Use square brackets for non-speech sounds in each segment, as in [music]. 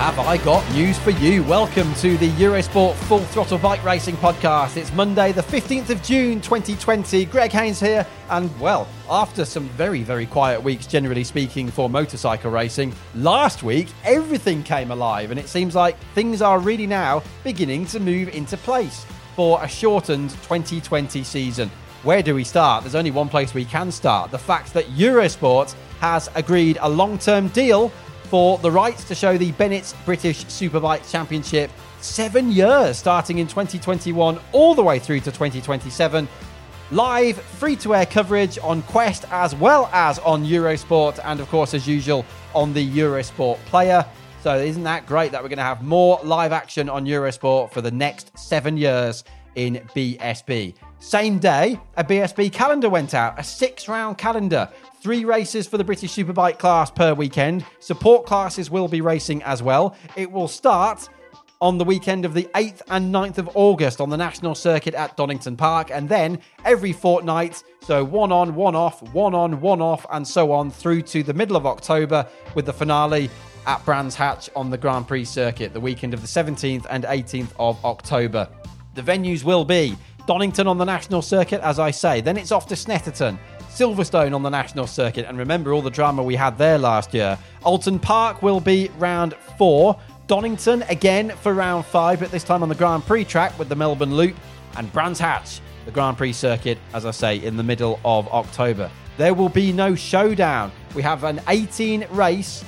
Have I got news for you? Welcome to the Eurosport Full Throttle Bike Racing Podcast. It's Monday, the 15th of June 2020. Greg Haynes here, and well, after some very, very quiet weeks, generally speaking, for motorcycle racing, last week everything came alive, and it seems like things are really now beginning to move into place for a shortened 2020 season. Where do we start? There's only one place we can start the fact that Eurosport has agreed a long term deal for the rights to show the Bennett's British Superbike Championship seven years, starting in 2021 all the way through to 2027. Live, free to air coverage on Quest as well as on Eurosport, and of course, as usual, on the Eurosport player. So, isn't that great that we're going to have more live action on Eurosport for the next seven years in BSB? Same day, a BSB calendar went out, a six round calendar Three races for the British Superbike class per weekend. Support classes will be racing as well. It will start on the weekend of the 8th and 9th of August on the national circuit at Donington Park, and then every fortnight, so one on, one off, one on, one off, and so on through to the middle of October with the finale at Brands Hatch on the Grand Prix circuit, the weekend of the 17th and 18th of October. The venues will be Donington on the national circuit, as I say, then it's off to Snetterton. Silverstone on the national circuit, and remember all the drama we had there last year. Oulton Park will be round four. Donington again for round five, but this time on the Grand Prix track with the Melbourne Loop. And Brands Hatch, the Grand Prix circuit, as I say, in the middle of October. There will be no showdown. We have an 18 race,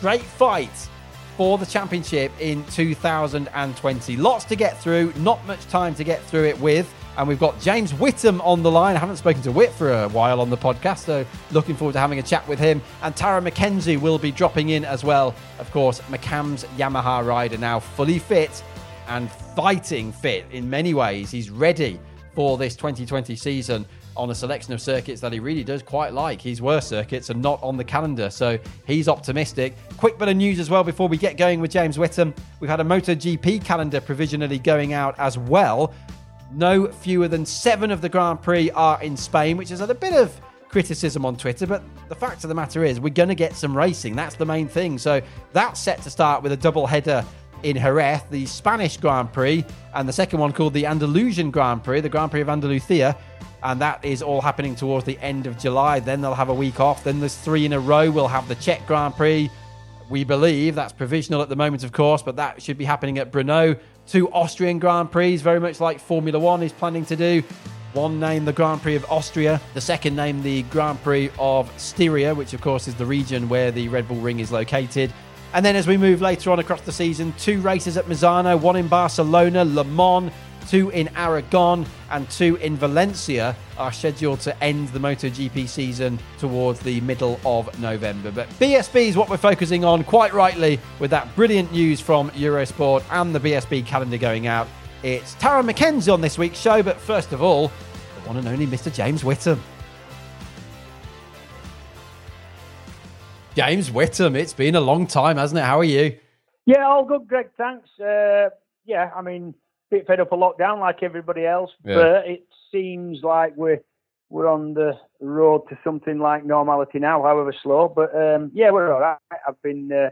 great fight for the championship in 2020. Lots to get through, not much time to get through it with. And we've got James Whitham on the line. I haven't spoken to Whit for a while on the podcast, so looking forward to having a chat with him. And Tarran Mackenzie will be dropping in as well. Of course, McAMS Yamaha rider now fully fit and fighting fit in many ways. He's ready for this 2020 season on a selection of circuits that he really does quite like. His worst circuits are not on the calendar, so he's optimistic. Quick bit of news as well before we get going with James Whitham. We've had a MotoGP calendar provisionally going out as well. No fewer than seven of the Grand Prix are in Spain, which has had a bit of criticism on Twitter, but the fact of the matter is, we're going to get some racing. That's the main thing. So that's set to start with a double header in Jerez, the Spanish Grand Prix, and the second one called the Andalusian Grand Prix, the Grand Prix of Andalusia. And that is all happening towards the end of July. Then they'll have a week off. Then there's three in a row. We'll have the Czech Grand Prix. We believe that's provisional at the moment, of course, but that should be happening at Brno two Austrian Grand Prix, very much like Formula One is planning to do. One named the Grand Prix of Austria, the second named the Grand Prix of Styria, which of course is the region where the Red Bull Ring is located. And then as we move later on across the season, two races at Misano, one in Barcelona, Le Mans, two in Aragon, and two in Valencia are scheduled to end the MotoGP season towards the middle of November. But BSB is what we're focusing on, quite rightly, with that brilliant news from Eurosport and the BSB calendar going out. It's Tarran Mackenzie on this week's show, but first of all, the one and only Mr. James Whitham. James Whitham, it's been a long time, hasn't it? How are you? Yeah, all good, Greg. Thanks. Uh, yeah, I mean, bit fed up a lockdown like everybody else, yeah. but it seems like we're we're on the road to something like normality now, however slow. But um, yeah, we're all right. I've been uh,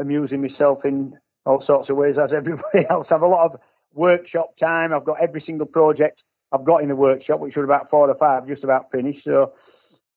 amusing myself in all sorts of ways as [laughs] everybody else. I have a lot of workshop time. I've got every single project I've got in the workshop, which are about four or five, just about finished. So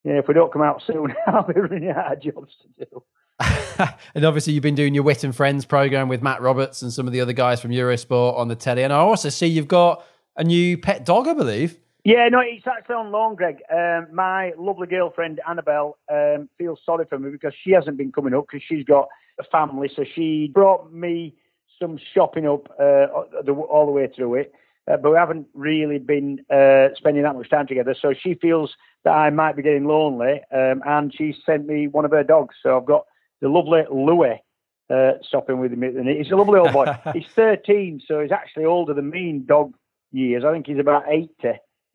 yeah, if we don't come out [laughs] soon, I'll be running out of jobs to do. [laughs] and obviously, you've been doing your Whit and Friends program with Matt Roberts and some of the other guys from Eurosport on the telly. And I also see you've got a new pet dog, I believe. Yeah, no, it's actually on loan, Greg. Um, my lovely girlfriend Annabelle um, feels sorry for me because she hasn't been coming up because she's got a family. So she brought me some shopping up uh, all the way through it, uh, but we haven't really been uh, spending that much time together. So she feels that I might be getting lonely, um, and she sent me one of her dogs. So I've got the lovely Louis uh, stopping with me, and he's a lovely old boy. [laughs] he's 13, so he's actually older than me in dog years. I think he's about 80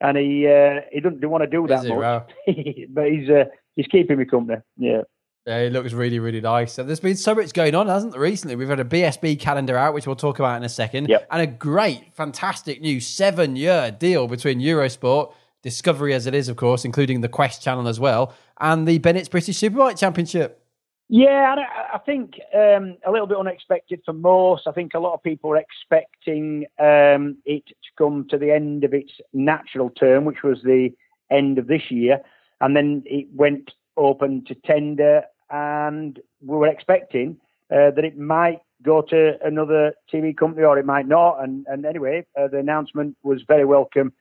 and he uh, he doesn't want to do that much. [laughs] but he's uh, he's keeping me company. Yeah. Yeah, he looks really, really nice. So there's been so much going on, hasn't there, recently? We've had a BSB calendar out, which we'll talk about in a second, yep. and a great, fantastic new seven year deal between Eurosport, Discovery as it is, of course, including the Quest channel as well, and the Bennett's British Superbike Championship. Yeah, I think um, a little bit unexpected for most. I think a lot of people were expecting um, it to come to the end of its natural term, which was the end of this year, and then it went open to tender, and we were expecting uh, that it might go to another TV company or it might not. And, and anyway, uh, the announcement was very welcome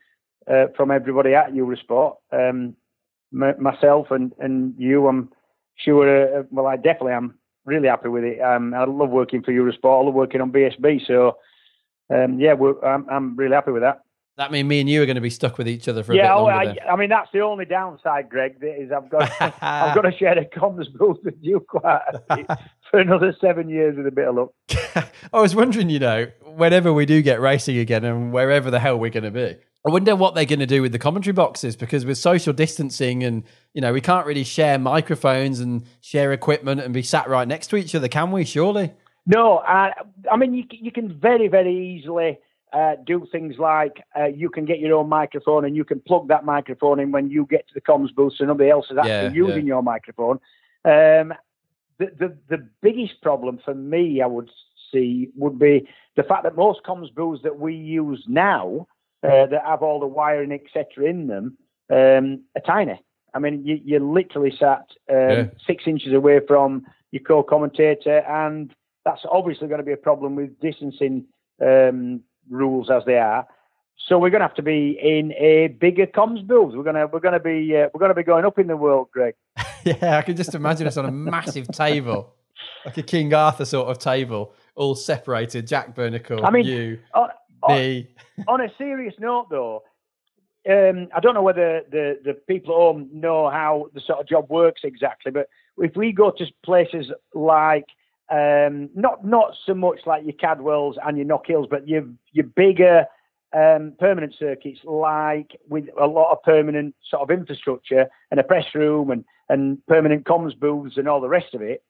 uh, from everybody at Eurosport. Um, m- myself and, and you, I'm sure, uh, well, I definitely am really happy with it. Um, I love working for Eurosport. I love working on BSB. So, um, yeah, I'm, I'm really happy with that. That means me and you are going to be stuck with each other for yeah, a bit longer. Yeah, I, I, mean that's the only downside, Greg. Is I've got [laughs] I've got to share a comms booth with you quite for another seven years with a bit of luck. [laughs] I was wondering, you know, whenever we do get racing again, and wherever the hell we're going to be, I wonder what they're going to do with the commentary boxes because with social distancing and you know we can't really share microphones and share equipment and be sat right next to each other, can we? Surely. No, I, I mean you you can very very easily uh, do things like uh, you can get your own microphone and you can plug that microphone in when you get to the comms booth so nobody else is actually yeah, using yeah. your microphone. Um, the, the, the biggest problem for me, I would see, would be the fact that most comms booths that we use now uh, that have all the wiring, etc., in them um, are tiny. I mean, you, you're literally sat um, yeah. six inches away from your co-commentator, and that's obviously going to be a problem with distancing um, rules as they are. So we're going to have to be in a bigger comms booth. We're going to we're going to be uh, we're going to be going up in the world, Greg. [laughs] yeah, I can just imagine us on a massive table, like a King Arthur sort of table, all separated. Jack Bernicle, I mean, you, on, [laughs] on a serious note, though, um, I don't know whether the, the people at home know how the sort of job works exactly, but if we go to places like um, not not so much like your Cadwells and your Knockhills, but your your bigger um, permanent circuits, like with a lot of permanent sort of infrastructure and a press room and and permanent comms booths and all the rest of it.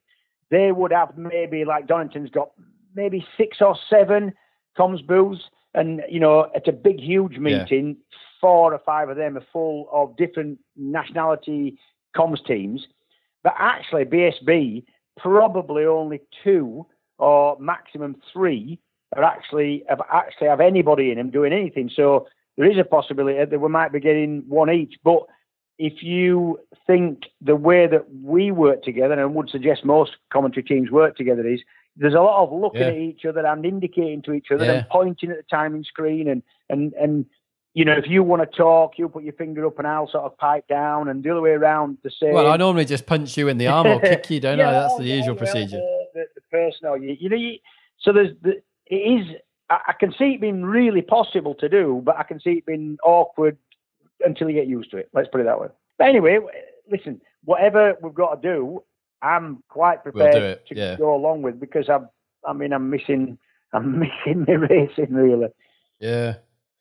They would have maybe like Donington's got maybe six or seven comms booths, and you know at a big huge meeting, yeah. four or five of them are full of different nationality comms teams. But actually, BSB probably only two or maximum three are actually have actually have anybody in them doing anything. So there is a possibility that we might be getting one each. But if you think the way that we work together, and I would suggest most commentary teams work together, is there's a lot of looking yeah. at each other and indicating to each other yeah. and pointing at the timing screen and and and you know, if you want to talk, you put your finger up and I'll sort of pipe down, and the other way around the same. Well, I normally just punch you in the arm or [laughs] kick you, don't yeah, I? That's the usual procedure. The, the, personal, you, you know, you, so there's the, it is. I, I can see it being really possible to do, but I can see it being awkward until you get used to it. Let's put it that way. But anyway, listen, whatever we've got to do, I'm quite prepared we'll to yeah. go along with because I'm. I mean, I'm missing. [laughs] I'm missing the racing really. Yeah.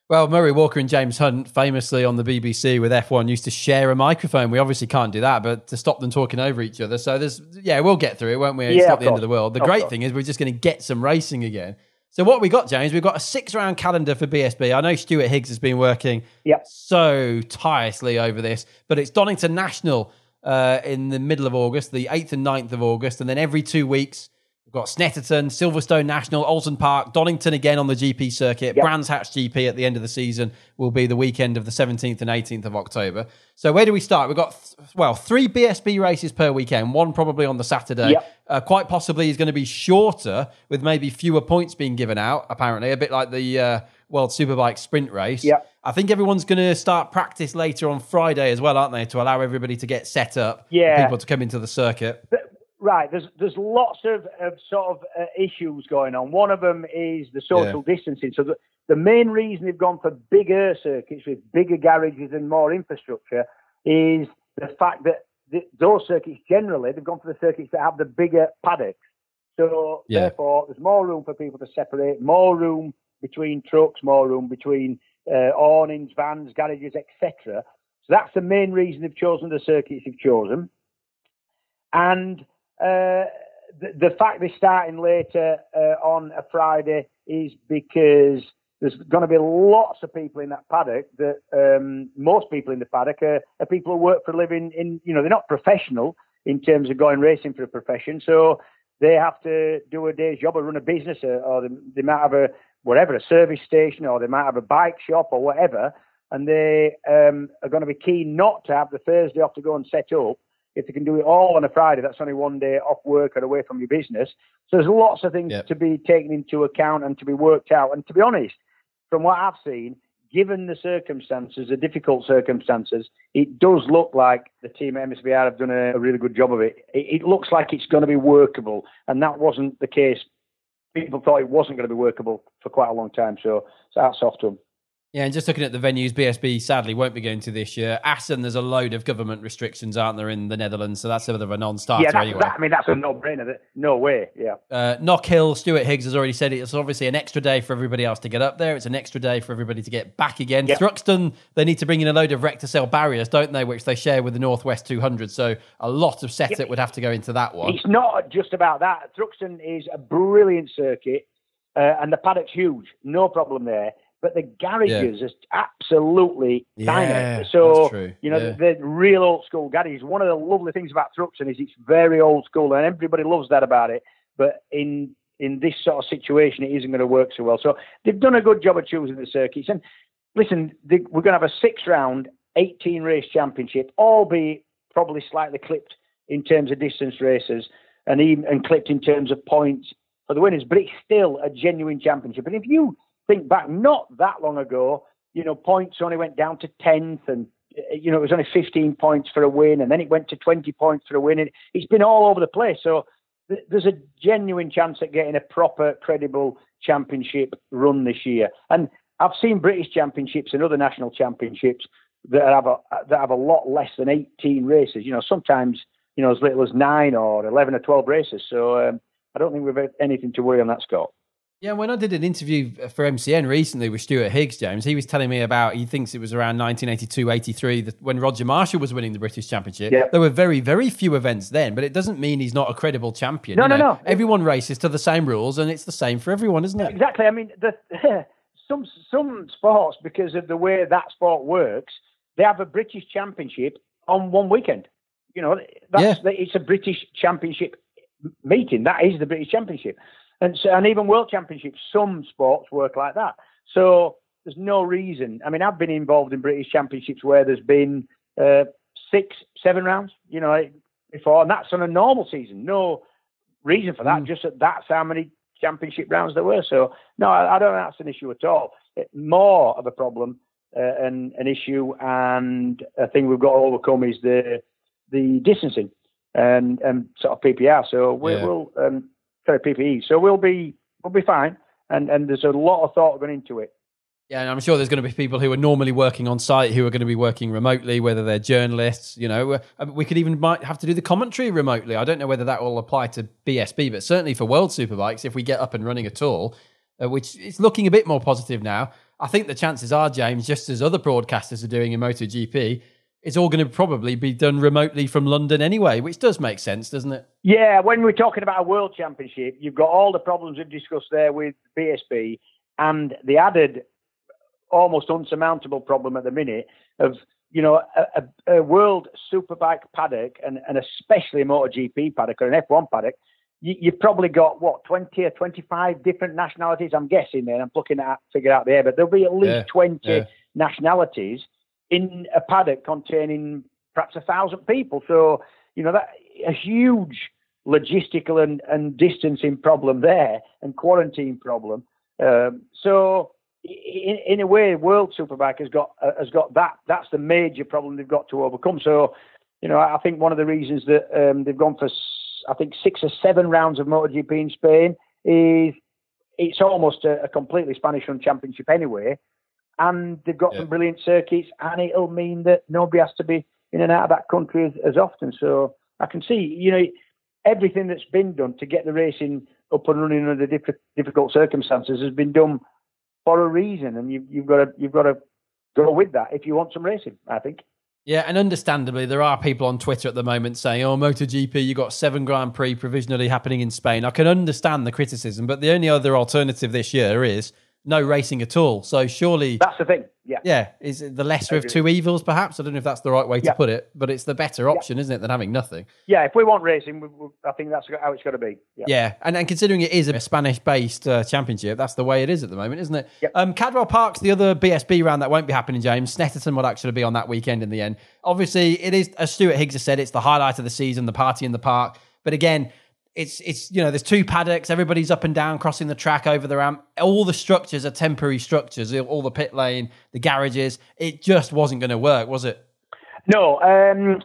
Well, Murray Walker and James Hunt, famously on the BBC with F1, used to share a microphone. We obviously can't do that, but to stop them talking over each other. So there's, yeah, we'll get through it, won't we? It's yeah, not the course. end of the world. The of great course. thing is we're just going to get some racing again. So what we got, James? We've got a six-round calendar for BSB. I know Stuart Higgs has been working Yep. so tirelessly over this, but it's Donington National uh, in the middle of August, the 8th and 9th of August, and then every two weeks we've got Snetterton, Silverstone National, Oulton Park, Donington again on the GP circuit, Yep. Brands Hatch GP at the end of the season will be the weekend of the 17th and 18th of October. So where do we start? We've got th- well three BSB races per weekend, one probably on the Saturday. Yep. Uh, quite possibly is going to be shorter with maybe fewer points being given out. Apparently, a bit like the uh, World Superbike Sprint race. Yep. I think everyone's going to start practice later on Friday as well, aren't they, to allow everybody to get set up, Yeah. people to come into the circuit. Right, there's there's lots of, of sort of uh, issues going on. One of them is the social distancing. So the, the main reason they've gone for bigger circuits with bigger garages and more infrastructure is the fact that the, those circuits generally they've gone for the circuits that have the bigger paddocks. So Yeah. therefore, there's more room for people to separate, more room between trucks, more room between uh, awnings, vans, garages, etc. So that's the main reason they've chosen the circuits they've chosen. And uh, the, the fact they're starting later uh, on a Friday is because there's going to be lots of people in that paddock that um, most people in the paddock are, are people who work for a living in, you know, they're not professional in terms of going racing for a profession. So they have to do a day's job or run a business or, or they, they might have a, whatever, a service station or they might have a bike shop or whatever. And they um, are going to be keen not to have the Thursday off to go and set up if they can do it all on a Friday, that's only one day off work or away from your business. So there's lots of things Yep. to be taken into account and to be worked out. And to be honest, from what I've seen, given the circumstances, the difficult circumstances, it does look like the team at MSVR have done a, a really good job of it. it. It looks like it's going to be workable, and that wasn't the case. People thought it wasn't going to be workable for quite a long time. So, so that's off to them. Yeah, and just looking at the venues, BSB sadly won't be going to this year. Assen, there's a load of government restrictions, aren't there, in the Netherlands? So that's a bit of a non-starter yeah, anyway. that, I mean that's a no-brainer. No way. Yeah. Uh, Knockhill, Stuart Higgs has already said it. It's obviously an extra day for everybody else to get up there. It's an extra day for everybody to get back again. Yep. Thruxton, they need to bring in a load of Recticel barriers, don't they, which they share with the Northwest 200. So a lot of set setup would have to go into that one. It's not just about that. Thruxton is a brilliant circuit, uh, and the paddock's huge, no problem there. But the garages are absolutely Yeah, tiny. So you know Yeah. they're real old school garages. One of the lovely things about Thruxton is it's very old school, and everybody loves that about it. But in in this sort of situation, it isn't going to work so well. So they've done a good job of choosing the circuits. And listen, they, we're going to have a six round, 18 race championship, albeit probably slightly clipped in terms of distance races and even and clipped in terms of points for the winners. But it's still a genuine championship. And if you think back, not that long ago, you know, points only went down to 10th and uh, you know, it was only 15 points for a win, and then it went to 20 points for a win. And it's been all over the place. So th- there's a genuine chance at getting a proper, credible championship run this year. And I've seen British championships and other national championships that have a that have a lot less than 18 races. You know, sometimes you know as little as nine or 11 or 12 races. So um, I don't think we've anything to worry on that score. Yeah, when I did an interview for MCN recently with Stuart Higgs, James, he was telling me about he thinks it was around 1982 83 when Roger Marshall was winning the British Championship. Yeah. There were very, very few events then, but it doesn't mean he's not a credible champion. No, you no, know. no. Everyone races to the same rules and it's the same for everyone, isn't it? Exactly. I mean, the, [laughs] some some sports because of the way that sport works, they have a British Championship on one weekend. You know, that's it's a British Championship meeting. That is the British Championship, and so, and even World Championships. Some sports work like that. So there's no reason. I mean, I've been involved in British Championships where there's been uh, six, seven rounds. You know, before, and that's on a normal season. No reason for that. Just that that's how many championship rounds there were. So no, I, I don't think that's an issue at all. It, more of a problem uh, and an issue and a thing we've got to overcome is the the distancing and and sort of PPR. So we, Yeah. will um, sorry PPE. So we'll be we'll be fine. And and there's a lot of thought going into it. Yeah, and I'm sure there's going to be people who are normally working on site who are going to be working remotely, whether they're journalists. You know, Uh, we could even might have to do the commentary remotely. I don't know whether that will apply to BSB, but certainly for World Superbikes, if we get up and running at all, uh, which is looking a bit more positive now. I think the chances are, James, just as other broadcasters are doing in MotoGP, it's all going to probably be done remotely from London anyway, which does make sense, doesn't it? Yeah, when we're talking about a world championship, you've got all the problems we've discussed there with BSB and the added almost unsurmountable problem at the minute of you know a, a, a world superbike paddock and, and especially a MotoGP paddock or an F1 paddock. You, you've probably got what 20 or 25 different nationalities. I'm guessing there. I'm looking at figure out there, but there'll be at least yeah, 20 yeah. nationalities in a paddock containing perhaps a thousand people. So, you know, that a huge logistical and, and distancing problem there and quarantine problem. Um, so, in, in, a way, World Superbike has got uh, has got that. That's the major problem they've got to overcome. So, you know, I think one of the reasons that um, they've gone for, I think, six or seven rounds of MotoGP in Spain is it's almost a, a completely Spanish-run championship anyway and they've got yeah. some brilliant circuits, and it'll mean that nobody has to be in and out of that country as, as often. So I can see, you know, everything that's been done to get the racing up and running under diff- difficult circumstances has been done for a reason, and you, you've got to you've got to go with that if you want some racing. I think. Yeah, and understandably, there are people on Twitter at the moment saying, "Oh, MotoGP, you got seven Grand Prix provisionally happening in Spain." I can understand the criticism, but the only other alternative this year is no racing at all. So surely that's the thing. Yeah, yeah. Is the lesser of two evils? Perhaps I don't know if that's the right way to yeah. put it, but it's the better option, yeah. isn't it, than having nothing? Yeah, if we want racing, we, we, I think that's how it's got to be. Yeah, yeah. And, and considering it is a Spanish-based uh, championship, that's the way it is at the moment, isn't it? Yep. Um, Cadwell Park's the other BSB round that won't be happening. James Snetterton will actually be on that weekend in the end. Obviously, it is as Stuart Higgs has said, it's the highlight of the season, the party in the park. But again it's it's you know there's two paddocks. Everybody's up and down crossing the track over the ramp. All the structures are temporary structures all the pit lane the garages. It just wasn't going to work was it? No um,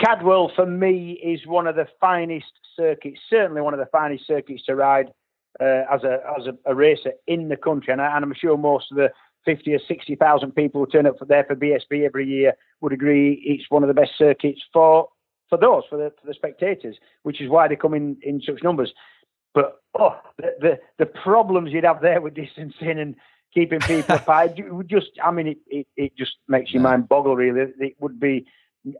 cadwell for me is one of the finest circuits certainly one of the finest circuits to ride uh, as a as a, a, racer in the country. And, I, i'm sure most of the 50 or 60,000 people who turn up for there for BSB every year would agree it's one of the best circuits for for those for the for the spectators, which is why they come in in such numbers. But oh, the the, the problems you'd have there with distancing and keeping people [laughs] apart, would just I mean it, it, it just makes your mind boggle. Really, it would be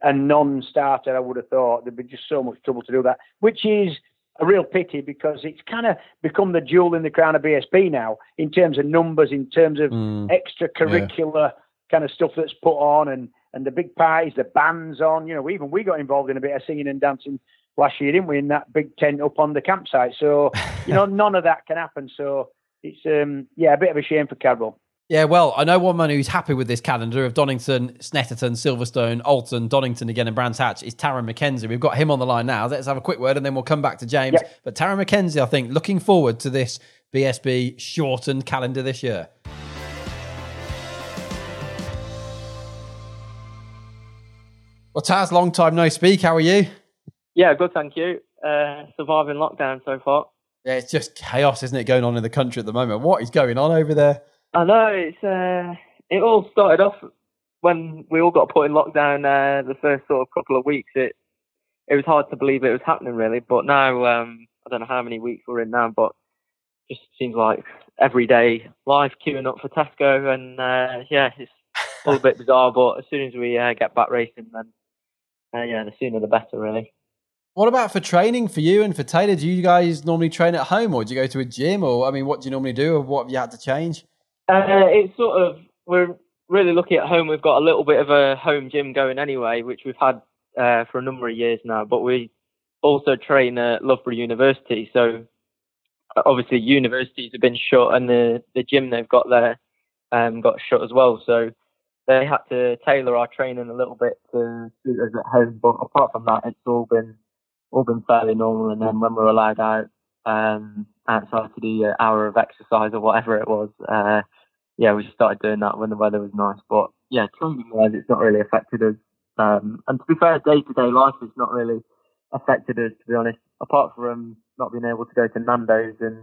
a non-starter. I would have thought there'd be just so much trouble to do that, which is a real pity because it's kind of become the jewel in the crown of BSB now in terms of numbers, in terms of mm, extracurricular yeah. kind of stuff that's put on and and the big parties, the bands on. You know, even we got involved in a bit of singing and dancing last year, didn't we? In that big tent up on the campsite. So, [laughs] you know, none of that can happen. So it's um, yeah, a bit of a shame for Cadwell. Yeah, well, I know one man who's happy with this calendar of Donington, Snetterton, Silverstone, Oulton, Donington again, and Brands Hatch is Tarran Mackenzie. We've got him on the line now. Let's have a quick word and then we'll come back to James. Yep. But Tarran Mackenzie, I think, looking forward to this BSB shortened calendar this year. Well, Taz, long time no speak. How are you? Yeah, good, thank you. Uh, surviving lockdown so far. Yeah, it's just chaos, isn't it, going on in the country at the moment? What is going on over there? I know it's. Uh, it all started off when we all got put in lockdown. Uh, the first sort of couple of weeks, it it was hard to believe it was happening, really. But now, um, I don't know how many weeks we're in now, but just seems like every day life queuing up for Tesco, and uh, yeah, it's a little bit bizarre. But as soon as we uh, get back racing, then uh, yeah, the sooner the better, really. What about for training for you and for Taylor? Do you guys normally train at home, or do you go to a gym, or I mean, what do you normally do, or what have you had to change? Uh, it's sort of we're really lucky at home. We've got a little bit of a home gym going anyway, which we've had uh, for a number of years now. But we also train at Loughborough University, so obviously universities have been shut, and the the gym they've got there um, got shut as well. So they had to tailor our training a little bit to suit us at home. But apart from that, it's all been all been fairly normal. And then when we are allowed out um, outside to do an hour of exercise or whatever it was, uh, yeah, we just started doing that when the weather was nice. But yeah, training wise, it's not really affected us. Um, and to be fair, day to day life has not really affected us, to be honest. Apart from not being able to go to Nando's and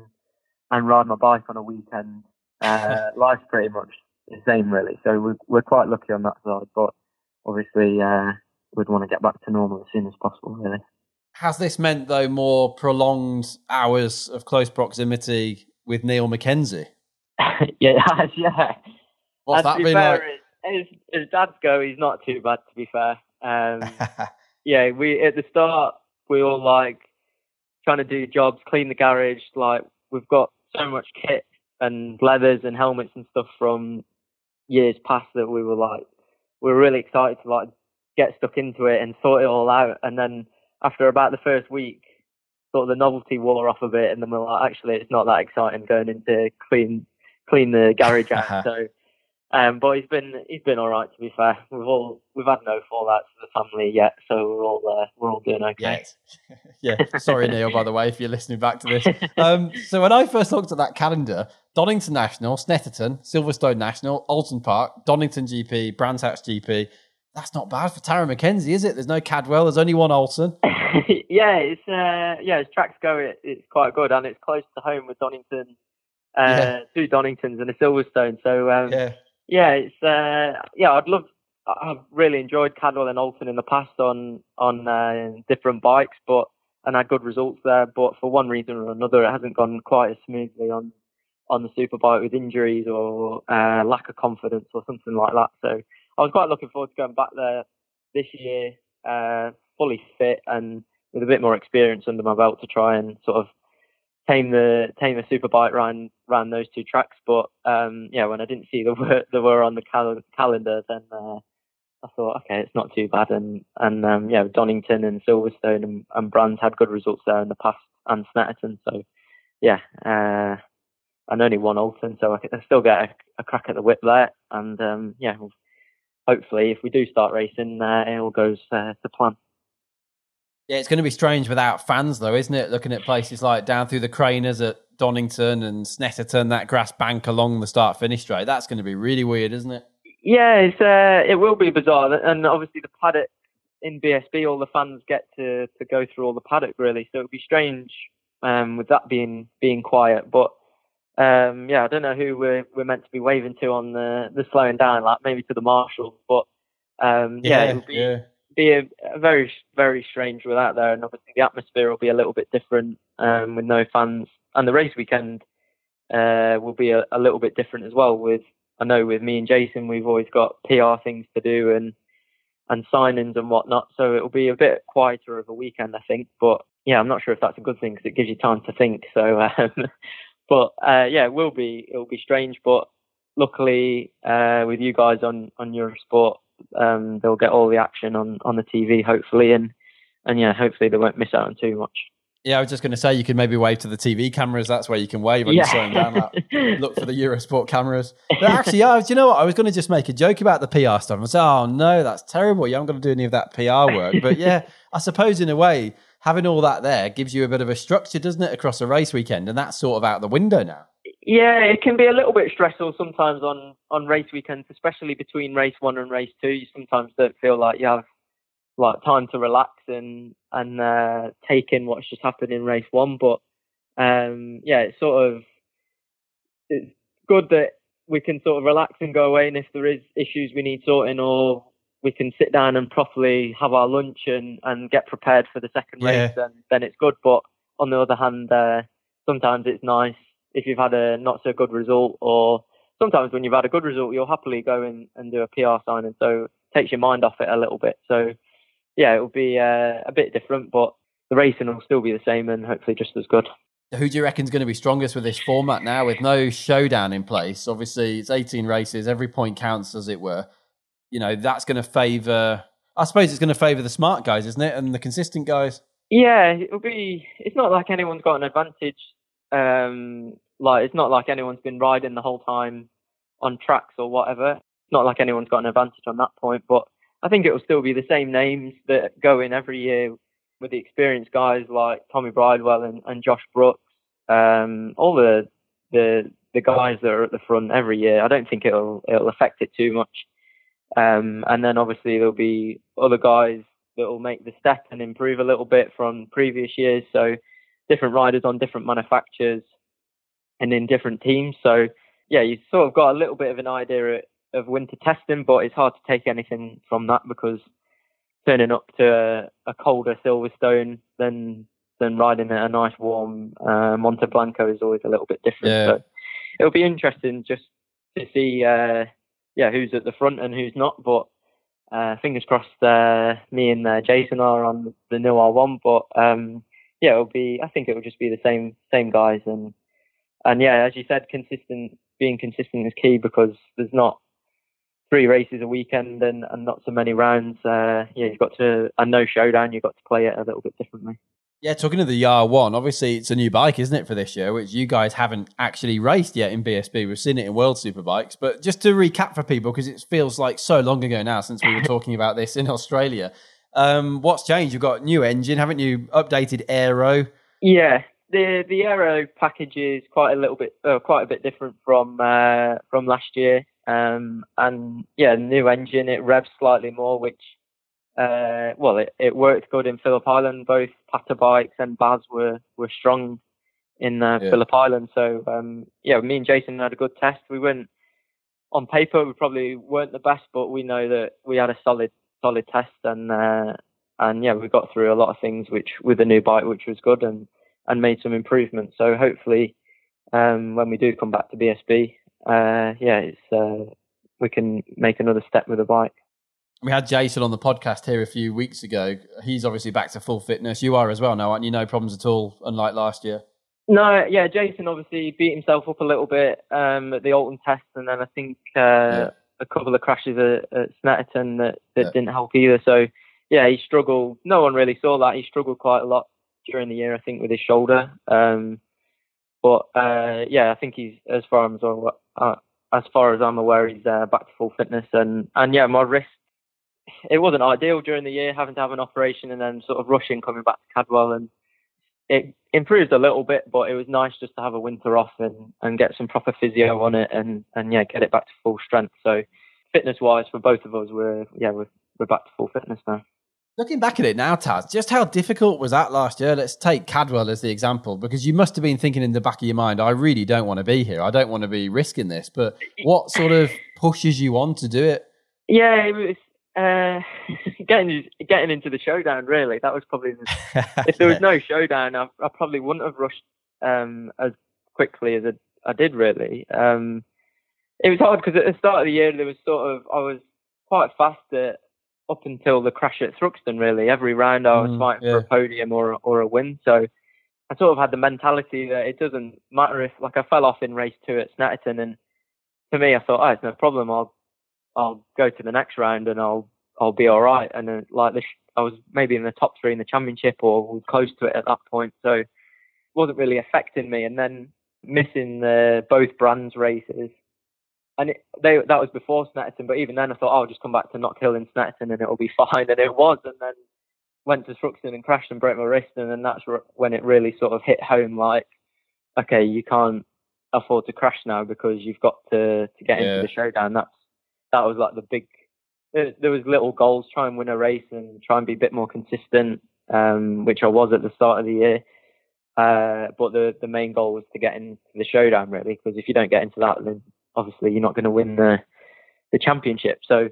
and ride my bike on a weekend, [laughs] uh, life's pretty much the same really. So we're we're quite lucky on that side, but obviously uh, we'd want to get back to normal as soon as possible, really. Has this meant though more prolonged hours of close proximity with Niall Mackenzie? [laughs] yeah, it has, yeah. What's that been fair, like? as, as dads go, he's not too bad to be fair. Um, [laughs] yeah, we at the start we all like trying to do jobs, clean the garage. Like we've got so much kit and leathers and helmets and stuff from years past that we were like we were really excited to like get stuck into it and sort it all out. And then after about the first week, sort of the novelty wore off a bit, and then we're like, actually, it's not that exciting going into clean clean the garage out. [laughs] so um, but he's been he's been all right to be fair. We've all we've had no fallout to the family yet, so we're all uh, we're all doing okay. Yeah, [laughs] yeah. Sorry, Niall. By the way, if you're listening back to this. [laughs] Um, so when I first looked at that calendar, Donington National, Snetterton, Silverstone National, Oulton Park, Donington GP, Brands Hatch GP. That's not bad for Tarran Mackenzie, is it? There's no Cadwell. There's only one Oulton. [laughs] yeah, it's uh, yeah, as tracks go, it, it's quite good, and it's close to home with Donington, uh, yeah. two Doningtons and a Silverstone. So um, yeah yeah, it's uh, yeah. I'd love. I've really enjoyed Cadwell and Oulton in the past on on uh, different bikes, but and had good results there. But for one reason or another, it hasn't gone quite as smoothly on on the superbike with injuries or uh, lack of confidence or something like that. So I was quite looking forward to going back there this year, uh, fully fit and with a bit more experience under my belt to try and sort of tame the tame the superbike ran ran those two tracks. But um, yeah, when I didn't see the were the were on the cal- calendar, then uh, I thought, okay, it's not too bad. And and um, yeah, Donington and Silverstone and, and Brands had good results there in the past, and Snetterton. So yeah, uh, and only one Oulton, so I can still get a, a crack at the whip there. And um, yeah, hopefully, if we do start racing, uh, it all goes uh, to plan. Yeah, it's going to be strange without fans, though, isn't it? Looking at places like down through the Craners at Donington and Snetterton, that grass bank along the start finish straight. That's going to be really weird, isn't it? Yeah, it's uh, it will be bizarre, and obviously the paddock in BSB, all the fans get to to go through all the paddock really, so it'll be strange um, with that being being quiet. But um, yeah, I don't know who we're we're meant to be waving to on the the slowing down lap, maybe to the marshals, but um, yeah, yeah, it'll be. Yeah be a, a, very very strange without there, and obviously the atmosphere will be a little bit different um, with no fans, and the race weekend uh, will be a, a, little bit different as well. With I know with me and Jason, we've always got PR things to do and and signings and whatnot, so it will be a bit quieter of a weekend, I think. But yeah, I'm not sure if that's a good thing because it gives you time to think. So, um, [laughs] but uh, yeah, it will be it will be strange, but luckily uh, with you guys on on Eurosport um, they'll get all the action on, on the TV, hopefully, and and yeah, hopefully they won't miss out on too much. Yeah, I was just going to say you can maybe wave to the TV cameras. That's where you can wave when yeah. you're slowing down. That. [laughs] Look for the Eurosport cameras. But actually, yeah, do you know what? I was going to just make a joke about the PR stuff. I say, oh no, that's terrible. You haven't got to do any of that PR work. But yeah, [laughs] I suppose in a way, having all that there gives you a bit of a structure, doesn't it, across a race weekend? And that's sort of out the window now. Yeah, it can be a little bit stressful sometimes on on race weekends, especially between race one and race two. You sometimes don't feel like you have like time to relax and and uh, take in what's just happened in race one. But um, yeah, it's sort of it's good that we can sort of relax and go away. And if there is issues we need sorting, or we can sit down and properly have our lunch and and get prepared for the second yeah. race, then then it's good. But on the other hand, uh, sometimes it's nice if you've had a not so good result, or sometimes when you've had a good result, you'll happily go in and do a PR signing. So it takes your mind off it a little bit. So yeah, it will be uh, a bit different, but the racing will still be the same and hopefully just as good. Who do you reckon is going to be strongest with this format now, with no showdown in place? Obviously, it's 18 races, every point counts, as it were. You know, that's going to favour. I suppose it's going to favour the smart guys, isn't it, and the consistent guys. Yeah, it'll be. It's not like anyone's got an advantage um, like it's not like anyone's been riding the whole time on tracks or whatever. It's not like anyone's got an advantage on that point, but I think it will still be the same names that go in every year with the experienced guys like Tommy Bridewell and, and Josh Brooks. Um, all the the the guys that are at the front every year. I don't think it'll it'll affect it too much. Um, and then obviously there'll be other guys that will make the step and improve a little bit from previous years. So different riders on different manufacturers and in different teams. So yeah, you sort of got a little bit of an idea of winter testing, but it's hard to take anything from that because turning up to a, a colder Silverstone than than riding a nice warm uh, Monteblanco is always a little bit different. Yeah. So it'll be interesting just to see uh, yeah, who's at the front and who's not. But uh, fingers crossed, uh, me and uh, Jason are on the new R1. But um, yeah, it'll be. I think it will just be the same same guys and and yeah, as you said, consistent being consistent is key because there's not three races a weekend and, and not so many rounds. Uh, yeah, you've got to and no showdown. You've got to play it a little bit differently. Yeah, talking to the R1, obviously it's a new bike, isn't it, for this year, which you guys haven't actually raced yet in BSB. We've seen it in World Superbikes. But just to recap for people, because it feels like so long ago now since we were [laughs] talking about this in Australia, um, what's changed? You've got new engine, haven't you? Updated aero. Yeah, the the aero package is quite a little bit, uh, quite a bit different from uh, from last year. Um, and yeah, new engine, it revs slightly more, which uh, well, it, it worked good in Phillip Island. Both Pata bikes and Baz were were strong in uh, yeah. Phillip Island. So um, yeah, me and Jason had a good test. We weren't on paper, we probably weren't the best, but we know that we had a solid solid test, and uh, and yeah, we got through a lot of things which with a new bike, which was good, and and made some improvements. So hopefully, um, when we do come back to BSB, uh, yeah, it's uh, we can make another step with the bike we had Jason on the podcast here a few weeks ago. He's obviously back to full fitness. You are as well now, aren't you? No problems at all, unlike last year. No, yeah, Jason obviously beat himself up a little bit um, at the Oulton test, and then I think uh, yeah. A couple of crashes at, at Snetterton that, that yeah. didn't help either. So, yeah, he struggled. No one really saw that. He struggled quite a lot during the year, I think, with his shoulder. Um, but uh, yeah, I think he's as far as uh, as far as I'm aware, he's uh, back to full fitness, and and yeah, my wrist it wasn't ideal during the year having to have an operation and then sort of rushing coming back to Cadwell and it improved a little bit, but it was nice just to have a winter off and, and get some proper physio on it and, and yeah, get it back to full strength. So fitness wise for both of us, we're yeah, we're we're back to full fitness now. Looking back at it now, Taz, just how difficult was that last year? Let's take Cadwell as the example because you must have been thinking in the back of your mind, I really don't want to be here. I don't want to be risking this. But what sort of pushes you on to do it? Yeah, it was uh, [laughs] getting getting into the showdown really. That was probably the, if there was [laughs] no showdown, I, I probably wouldn't have rushed um, as quickly as I, I did really. Um, it was hard because at the start of the year there was sort of I was quite fast at, up until the crash at Thruxton. Really, every round I was mm, fighting yeah. for a podium or or a win. So I sort of had the mentality that it doesn't matter if like I fell off in race two at Snetterton, and for me I thought, oh, it's no problem. I'll I'll go to the next round and I'll I'll be all right. And then, like this, I was maybe in the top three in the championship or close to it at that point, so it wasn't really affecting me. And then missing the both brands races, and it, they that was before Snetterton, but even then I thought oh, I'll just come back to Knockhill in Snetterton and it'll be [laughs] fine, and it was. And then went to Thruxton and crashed and broke my wrist, and then that's when it really sort of hit home. Like, okay, you can't afford to crash now because you've got to to get yeah. into the showdown. That's that was like the big. There, was little goals, try and win a race and try and be a bit more consistent, um, which I was at the start of the year. Uh, but the the main goal was to get into the showdown really, because if you don't get into that, then obviously you're not going to win the the championship. So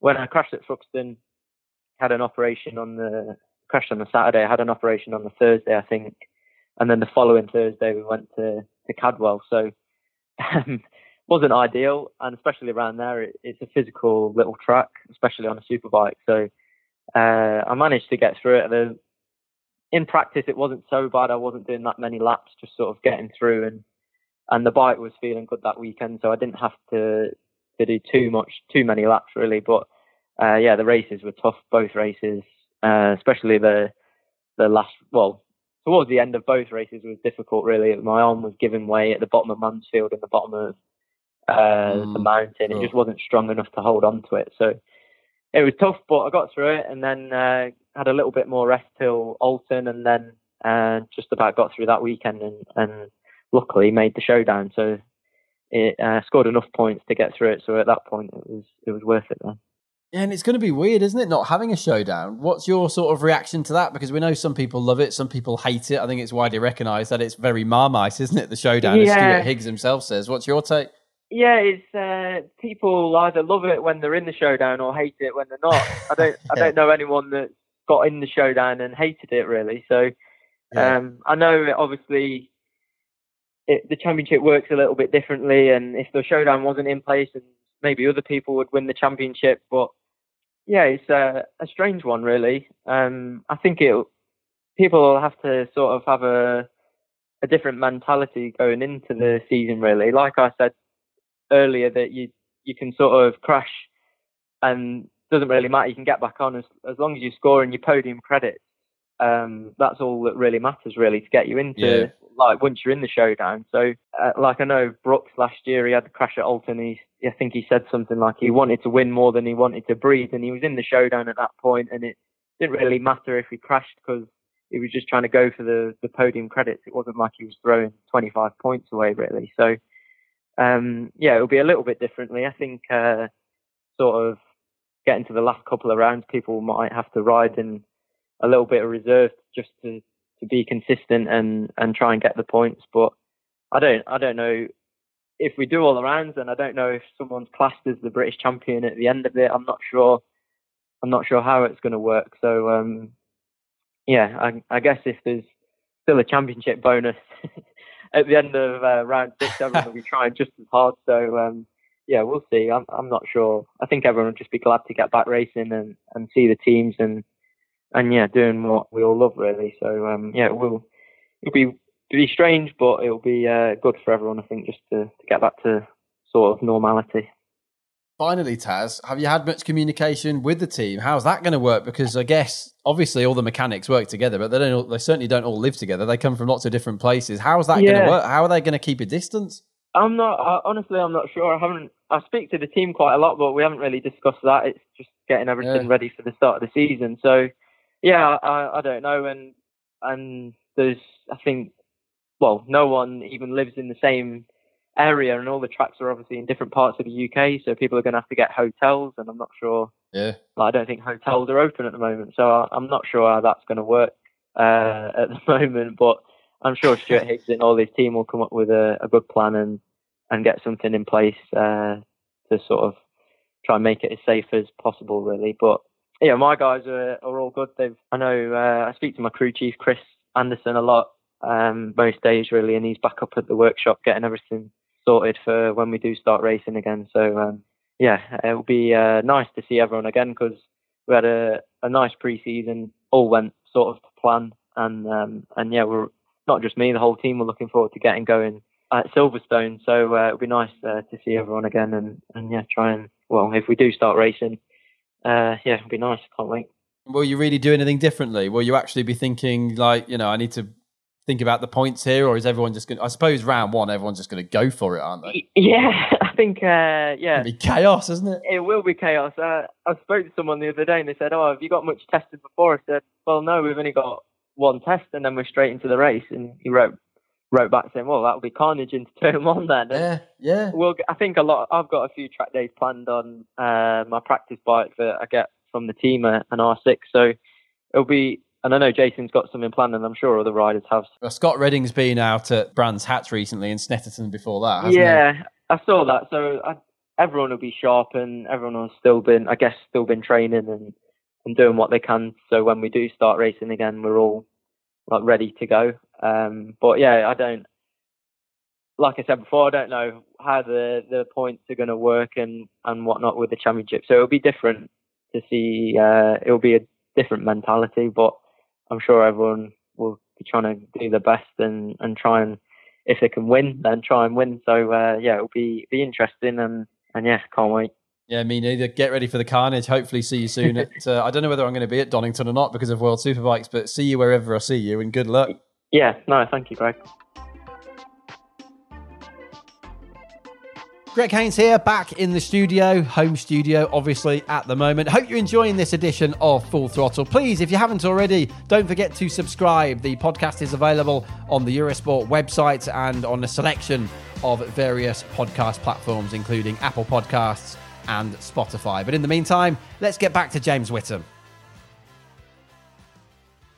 when I crashed at Thruxton, had an operation on the crashed on the Saturday. I had an operation on the Thursday, I think, and then the following Thursday we went to to Cadwell. So [laughs] um, wasn't ideal, and especially around there, it, it's a physical little track, especially on a superbike. So uh, I managed to get through it. The, in practice, it wasn't so bad. I wasn't doing that many laps, just sort of getting through, and and the bike was feeling good that weekend, so I didn't have to to do too much, too many laps really. But uh, yeah, the races were tough, both races, uh, especially the the last. Well, towards the end of both races was difficult really. My arm was giving way at the bottom of Mansfield and the bottom of uh, mm. the mountain. It just wasn't strong enough to hold on to it. So it was tough, but I got through it and then uh, had a little bit more rest till Oulton and then uh, just about got through that weekend and, and luckily made the showdown. So it uh, scored enough points to get through it. So at that point, it was it was worth it then. Yeah, and it's going to be weird, isn't it, not having a showdown? What's your sort of reaction to that? Because we know some people love it, some people hate it. I think it's widely recognised that it's very marmite, isn't it? The showdown, yeah. as Stuart Higgs himself says. What's your take? Yeah, it's uh, people either love it when they're in the showdown or hate it when they're not. I don't I don't [laughs] know anyone that's got in the showdown and hated it really. So yeah. um, I know obviously it, the championship works a little bit differently, and if the showdown wasn't in place and maybe other people would win the championship. But yeah, it's a, a strange one, really. Um, I think it people will have to sort of have a a different mentality going into the season. Really, like I said earlier, that you you can sort of crash and doesn't really matter. You can get back on as as long as you score scoring your podium credits. Um, that's all that really matters, really, to get you into yeah. like once you're in the showdown. So, uh, like I know Brooks last year, he had the crash at Oulton. He, I think he said something like he wanted to win more than he wanted to breathe, and he was in the showdown at that point, and it didn't really matter if he crashed because he was just trying to go for the the podium credits. It wasn't like he was throwing 25 points away, really. So, um, yeah, it'll be a little bit differently. I think, uh, sort of getting to the last couple of rounds, people might have to ride in a little bit of reserve just to, to be consistent and, and try and get the points. But I don't I don't know if we do all the rounds, and I don't know if someone's classed as the British champion at the end of it. I'm not sure. I'm not sure how it's going to work. So um, yeah, I, I guess if there's still a championship bonus [laughs] at the end of uh, round six, everyone will be trying just as hard. So um, yeah, we'll see. I'm I'm not sure. I think everyone will just be glad to get back racing and, and see the teams and and yeah, doing what we all love really. So um, yeah, it will it'll be be strange, but it'll be uh, good for everyone. I think just to, to get back to sort of normality. Finally, Taz, have you had much communication with the team? How's that going to work? Because I guess obviously all the mechanics work together, but they don't. All, they certainly don't all live together. They come from lots of different places. How's that yeah. going to work? How are they going to keep a distance? I'm not I, honestly. I'm not sure. I haven't. I speak to the team quite a lot, but we haven't really discussed that. It's just getting everything yeah. ready for the start of the season. So, yeah, I, I don't know. And and there's, I think, well, no one even lives in the same area, and all the tracks are obviously in different parts of the UK. So people are going to have to get hotels, and I'm not sure. Yeah. Like, I don't think hotels are open at the moment, so I, I'm not sure how that's going to work uh, at the [laughs] moment, but. I'm sure Stuart Higgs and all his team will come up with a, a good plan and, and get something in place uh, to sort of try and make it as safe as possible, really. But yeah, my guys are, are all good. They've I know uh, I speak to my crew chief Chris Anderson a lot um, most days really, and he's back up at the workshop getting everything sorted for when we do start racing again. So um, yeah, it'll be uh, nice to see everyone again because we had a, a nice pre-season, all went sort of to plan, and um, and yeah, we're not just me, the whole team were looking forward to getting going at Silverstone. So uh, it'll be nice uh, to see everyone again and, and yeah, try and, well, if we do start racing, uh, yeah, it'll be nice. Can't wait. Will you really do anything differently? Will you actually be thinking, like, you know, I need to think about the points here, or is everyone just going to, I suppose round one, everyone's just going to go for it, aren't they? Yeah, [laughs] I think, uh, yeah. It'll be chaos, isn't it? It will be chaos. Uh, I spoke to someone the other day and they said, Oh, have you got much tested before? I said, Well, no, we've only got one test and then we're straight into the race. And he wrote wrote back saying, "Well, that'll be carnage into [laughs] turn one then." yeah, yeah. Well, I think a lot. I've got a few track days planned on uh, my practice bike that I get from the team an R6, so it'll be. And I know Jason's got something planned, and I'm sure other riders have. Well, Scott Redding's been out at Brands Hatch recently, and Snetterton before that. yeah, he? I saw that. So I, everyone will be sharp, and everyone has still been, I guess, still been training and and doing what they can. So when we do start racing again, we're all like ready to go. Um, but yeah, I don't. Like I said before, I don't know how the, the points are going to work and, and whatnot with the championship. So it'll be different to see. Uh, it'll be a different mentality, but I'm sure everyone will be trying to do the best and, and try and if they can win, then try and win. So uh, yeah, it'll be be interesting and and yeah, can't wait. Yeah, me neither. Get ready for the carnage. Hopefully, see you soon. [laughs] At, uh, I don't know whether I'm going to be at Donington or not because of World Superbikes, but see you wherever I see you, and good luck. Yeah, no, thank you, Greg. Greg Haynes here, back in the studio, home studio, obviously, at the moment. Hope you're enjoying this edition of Full Throttle. Please, if you haven't already, don't forget to subscribe. The podcast is available on the Eurosport website and on a selection of various podcast platforms, including Apple Podcasts, and Spotify. But in the meantime, let's get back to James Whitham.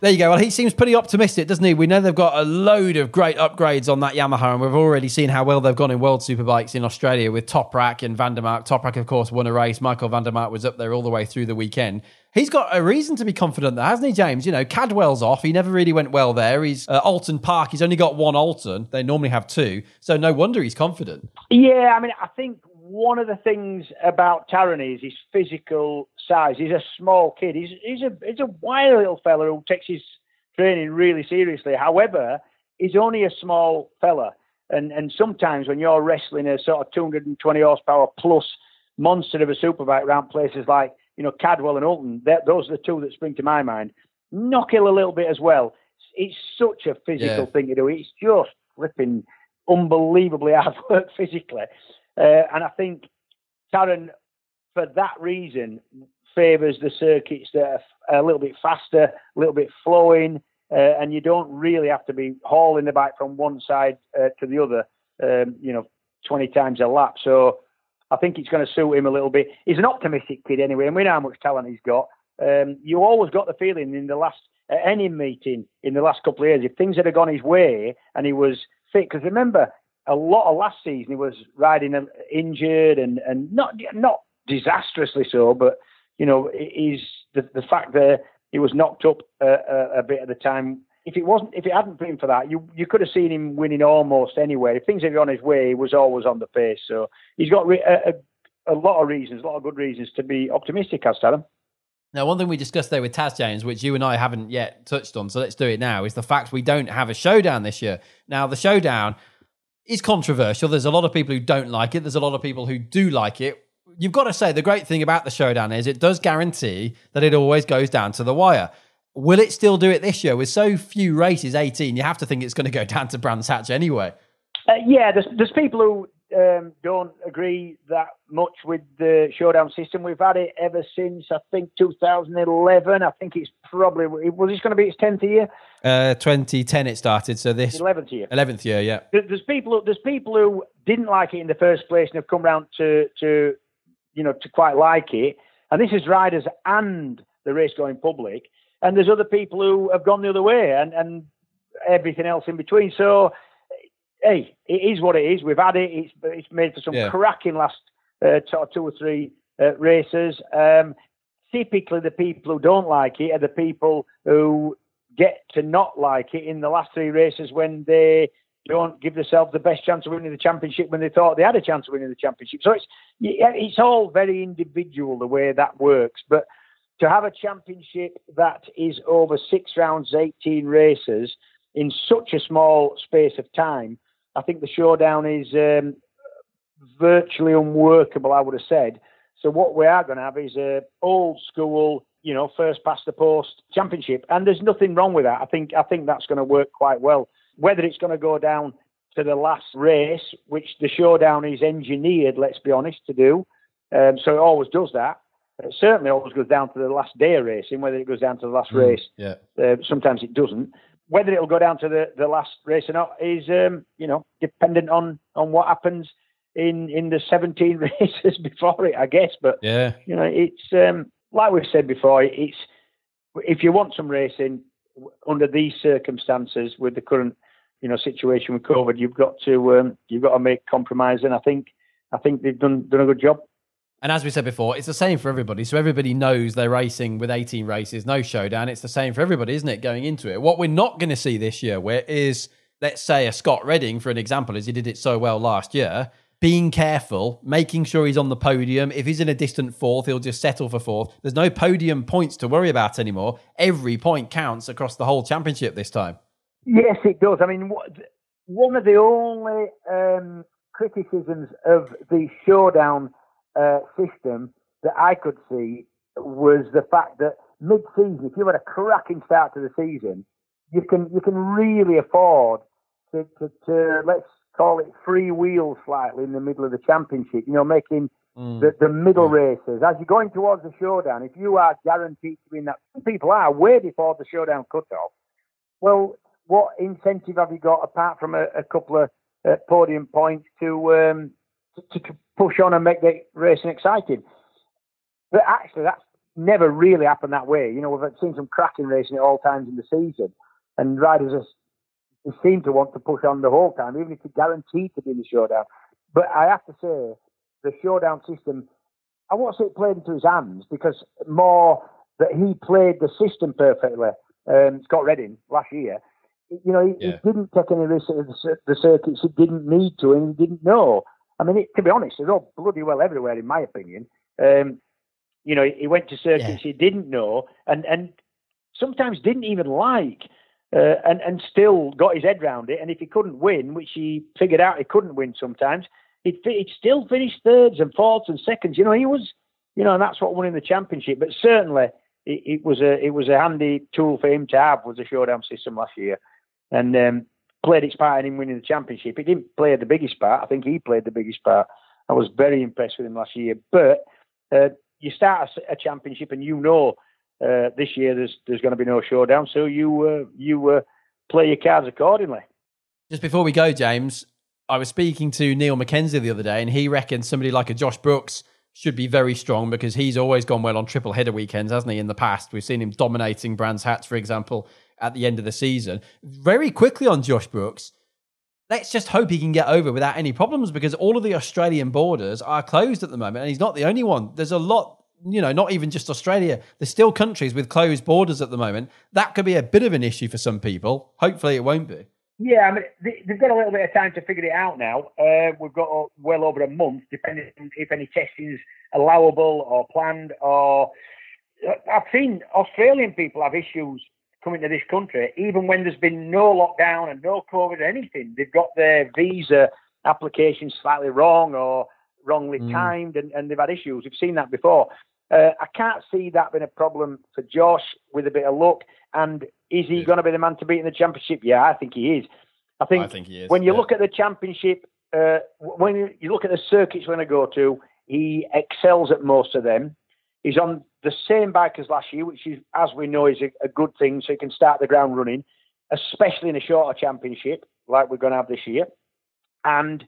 There you go. Well, he seems pretty optimistic, doesn't he? We know they've got a load of great upgrades on that Yamaha, and we've already seen how well they've gone in World Superbikes in Australia with Toprak and van der Mark. Toprak, of course, won a race. Michael van der Mark was up there all the way through the weekend. He's got a reason to be confident there, hasn't he, James? You know, Cadwell's off. He never really went well there. He's uh, Oulton Park. He's only got one Oulton. They normally have two. So no wonder he's confident. Yeah, I mean, I think one of the things about Tarran is his physical size. He's a small kid. He's he's a he's a wild little fella who takes his training really seriously. However, he's only a small fella, and and sometimes when you're wrestling a sort of 220 horsepower plus monster of a superbike around places like you know Cadwell and Oulton, those are the two that spring to my mind. Knockhill a little bit as well. It's such a physical yeah. thing to do. It's just flipping unbelievably hard [laughs] work physically. Uh, and I think Tarran, for that reason, favours the circuits that are a little bit faster, a little bit flowing, uh, and you don't really have to be hauling the bike from one side uh, to the other, um, you know, 20 times a lap. So I think it's going to suit him a little bit. He's an optimistic kid anyway, and we know how much talent he's got. Um, you always got the feeling in the last at any meeting in the last couple of years, if things had gone his way and he was fit, because remember a lot of last season he was riding um, injured and, and not not disastrously so, but you know he's the the fact that he was knocked up a, a, a, bit at the time. If it wasn't, if it hadn't been for that, you you could have seen him winning almost anywhere. If things had gone his way, he was always on the pace. So he's got re- a, a, lot of reasons, a lot of good reasons to be optimistic, as Adam. Now, one thing we discussed there with Taz James, which you and I haven't yet touched on, so let's do it now, is the fact we don't have a showdown this year. Now, the showdown is controversial. There's a lot of people who don't like it. There's a lot of people who do like it. You've got to say the great thing about the showdown is it does guarantee that it always goes down to the wire. Will it still do it this year with so few races, 18? You have to think it's going to go [laughs] down to Brands Hatch anyway. Uh, yeah, there's, there's people who um, don't agree that much with the showdown system. We've had it ever since I think 2011. I think it's probably was this going to be its 10th year? Uh, 2010 it started, so this 11th year. 11th year, yeah. There's people. There's people who didn't like it in the first place and have come round to to you know to quite like it. And this is riders and the race going public. And there's other people who have gone the other way and and everything else in between. So hey, it is what it is. We've had it. It's it's made for some yeah. cracking last uh, two or three uh, races. Um, typically, the people who don't like it are the people who get to not like it in the last three races when they don't give themselves the best chance of winning the championship when they thought they had a chance of winning the championship. So it's it's all very individual the way that works. But to have a championship that is over six rounds, 18 races in such a small space of time, I think the showdown is um, virtually unworkable. I would have said. So what we are going to have is a old school, you know, first past the post championship, and there's nothing wrong with that. I think I think that's going to work quite well. Whether it's going to go down to the last race, which the showdown is engineered, let's be honest, to do. Um, so it always does that. It certainly always goes down to the last day of racing, whether it goes down to the last mm, race. Yeah. Uh, sometimes it doesn't whether it'll go down to the, the last race or not is, um, you know, dependent on, on what happens in, in the 17 [laughs] races before it, I guess. But, yeah, you know, it's um, like we've said before, it's if you want some racing under these circumstances with the current, you know, situation with COVID, you've got to um, you've got to make compromise, and I think I think they've done done a good job. And as we said before, it's the same for everybody. So everybody knows they're racing with 18 races, no showdown. It's the same for everybody, isn't it, going into it? What we're not going to see this year where is, let's say, a Scott Redding, for an example, as he did it so well last year, being careful, making sure he's on the podium. If he's in a distant fourth, he'll just settle for fourth. There's no podium points to worry about anymore. Every point counts across the whole championship this time. Yes, it does. I mean, one of the only um, criticisms of the showdown uh, system that I could see was the fact that mid-season, if you had a cracking start to the season, you can you can really afford to, to, to let's call it free wheels slightly in the middle of the championship. You know, making mm. the, the middle mm. races as you're going towards the showdown. If you are guaranteed to win that, some people are way before the showdown cutoff. Well, what incentive have you got apart from a, a couple of uh, podium points to um, to, to, push on and make the racing exciting. But actually, that's never really happened that way. You know, we've seen some cracking racing at all times in the season, and riders are, seem to want to push on the whole time, even if you're guaranteed to be in the showdown. But I have to say, the showdown system, I won't say it played into his hands because more that he played the system perfectly. Um, Scott Redding last year, you know, he, yeah. he didn't take any risks at the, the circuits he didn't need to and he didn't know. I mean, it, to be honest, they're all bloody well everywhere, in my opinion. Um, you know, he went to circuits yeah. he didn't know, and and sometimes didn't even like, uh, and and still got his head round it. And if he couldn't win, which he figured out he couldn't win sometimes, he'd, he'd still finish thirds and fourths and seconds. You know, he was, you know, and that's what won in the championship. But certainly, it, it, was a it was a handy tool for him to have was the showdown system last year, and um, played its part in him winning the championship. He didn't play the biggest part. I think he played the biggest part. I was very impressed with him last year. But uh, you start a, a, championship and you know uh, this year there's there's going to be no showdown, so you uh, you uh, play your cards accordingly. Just before we go, James, I was speaking to Niall Mackenzie the other day, and he reckons somebody like a Josh Brooks should be very strong because he's always gone well on triple header weekends, hasn't he? In the past, we've seen him dominating Brands Hatch, for example, at the end of the season. Very quickly on Josh Brooks, let's just hope he can get over without any problems because all of the Australian borders are closed at the moment, and he's not the only one. There's a lot. You know, not even just Australia. There's still countries with closed borders at the moment. That could be a bit of an issue for some people. Hopefully, it won't be. Yeah, I mean, they've got a little bit of time to figure it out now. Uh, we've got well over a month, depending if any testing is allowable or planned. Or I've seen Australian people have issues coming to this country, even when there's been no lockdown and no COVID or anything. They've got their visa application slightly wrong or wrongly mm. timed, and, and they've had issues. We've seen that before. Uh, I can't see that being a problem for Josh with a bit of luck. And is he yeah. going to be the man to beat in the championship? Yeah, I think he is. I think, I think he is. When you yeah. look at the championship, uh, when you look at the circuits we're going to go to, he excels at most of them. He's on the same bike as last year, which is, as we know, is a, a good thing. So he can start the ground running, especially in a shorter championship like we're going to have this year. And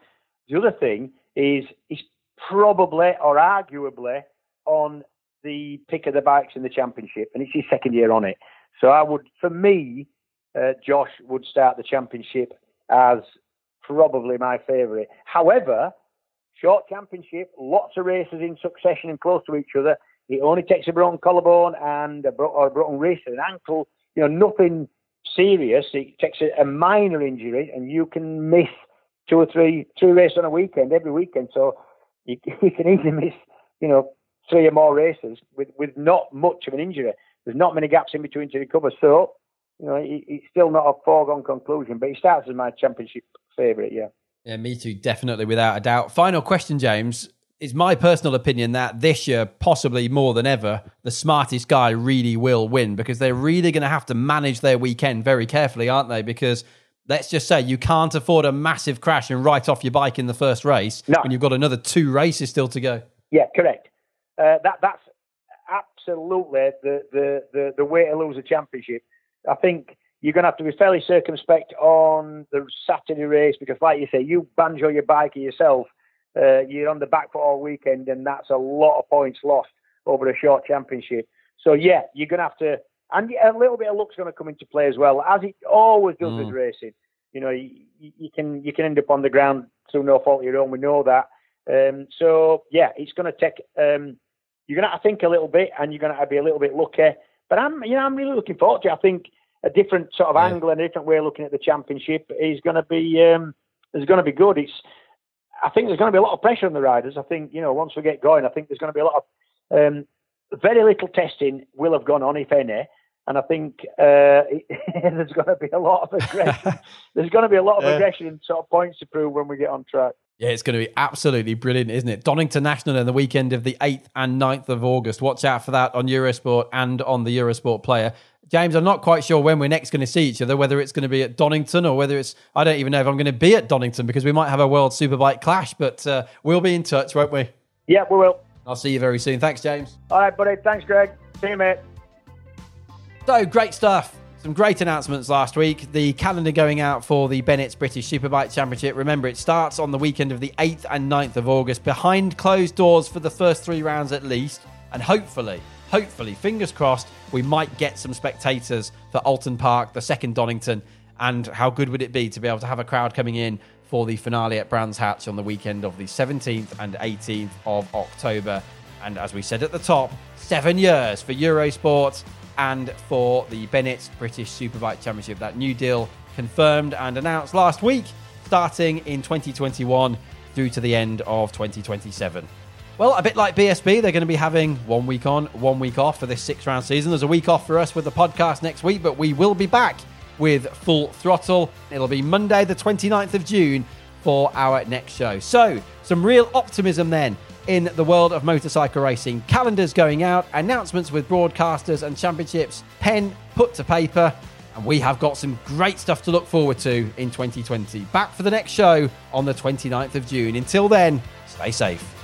the other thing is he's probably or arguably on the pick of the bikes in the championship, and it's his second year on it. So I would, for me, uh, Josh would start the championship as probably my favourite. However, short championship, lots of races in succession and close to each other. It only takes a broken collarbone and a, bro- or a broken wrist and an ankle. You know, nothing serious. It takes a, a minor injury, and you can miss two or three three races on a weekend every weekend. So you, [laughs] you can easily miss, you know, three or more races with, with not much of an injury. There's not many gaps in between to recover. So, you know, it's still not a foregone conclusion, but he starts as my championship favourite, yeah. Yeah, me too, definitely, without a doubt. Final question, James. It's my personal opinion that this year, possibly more than ever, the smartest guy really will win because they're really going to have to manage their weekend very carefully, aren't they? Because let's just say you can't afford a massive crash and write off your bike in the first race no. when you've got another two races still to go. Yeah, correct. Uh, that that's absolutely the, the, the, the way to lose a championship. I think you're going to have to be fairly circumspect on the Saturday race because, like you say, you banjo your bike yourself. Uh, you're on the back foot all weekend, and that's a lot of points lost over a short championship. So yeah, you're going to have to, and a little bit of luck's going to come into play as well, as it always does mm. with racing. You know, you, you, can you can end up on the ground through no fault of your own. We know that. Um, so yeah, it's going to take um, you're going to have to think a little bit and you're going to, have to be a little bit lucky. But I'm, you know, I'm really looking forward to it. I think a different sort of yeah. angle and a different way of looking at the championship is going to be um, is going to be good. It's I think there's going to be a lot of pressure on the riders. I think you know once we get going, I think there's going to be a lot of um, very little testing will have gone on if any. And I think uh, [laughs] there's going to be a lot of aggression. [laughs] there's going to be a lot of yeah. aggression and sort of points to prove when we get on track. Yeah, it's going to be absolutely brilliant, isn't it? Donington National in the weekend of the 8th and 9th of August. Watch out for that on Eurosport and on the Eurosport player. James, I'm not quite sure when we're next going to see each other, whether it's going to be at Donington or whether it's, I don't even know if I'm going to be at Donington because we might have a World Superbike clash, but uh, we'll be in touch, won't we? Yeah, we will. I'll see you very soon. Thanks, James. All right, buddy. Thanks, Greg. See you, mate. So, great stuff. Some great announcements last week. The calendar going out for the Bennetts British Superbike Championship. Remember, it starts on the weekend of the 8th and 9th of August, behind closed doors for the first three rounds at least. And hopefully, hopefully, fingers crossed, we might get some spectators for Oulton Park, the second Donington. And how good would it be to be able to have a crowd coming in for the finale at Brands Hatch on the weekend of the 17th and 18th of October? And as we said at the top, seven years for Eurosport and for the Bennett British Superbike Championship. That new deal confirmed and announced last week, starting in 2021 through to the end of 2027. Well, a bit like BSB, they're going to be having one week on, one week off for this six round season. There's a week off for us with the podcast next week, but we will be back with full throttle. It'll be Monday, the 29th of June, for our next show. So, some real optimism then in the world of motorcycle racing. Calendars going out, announcements with broadcasters and championships, pen put to paper, and we have got some great stuff to look forward to in 2020. Back for the next show on the 29th of June. Until then, stay safe.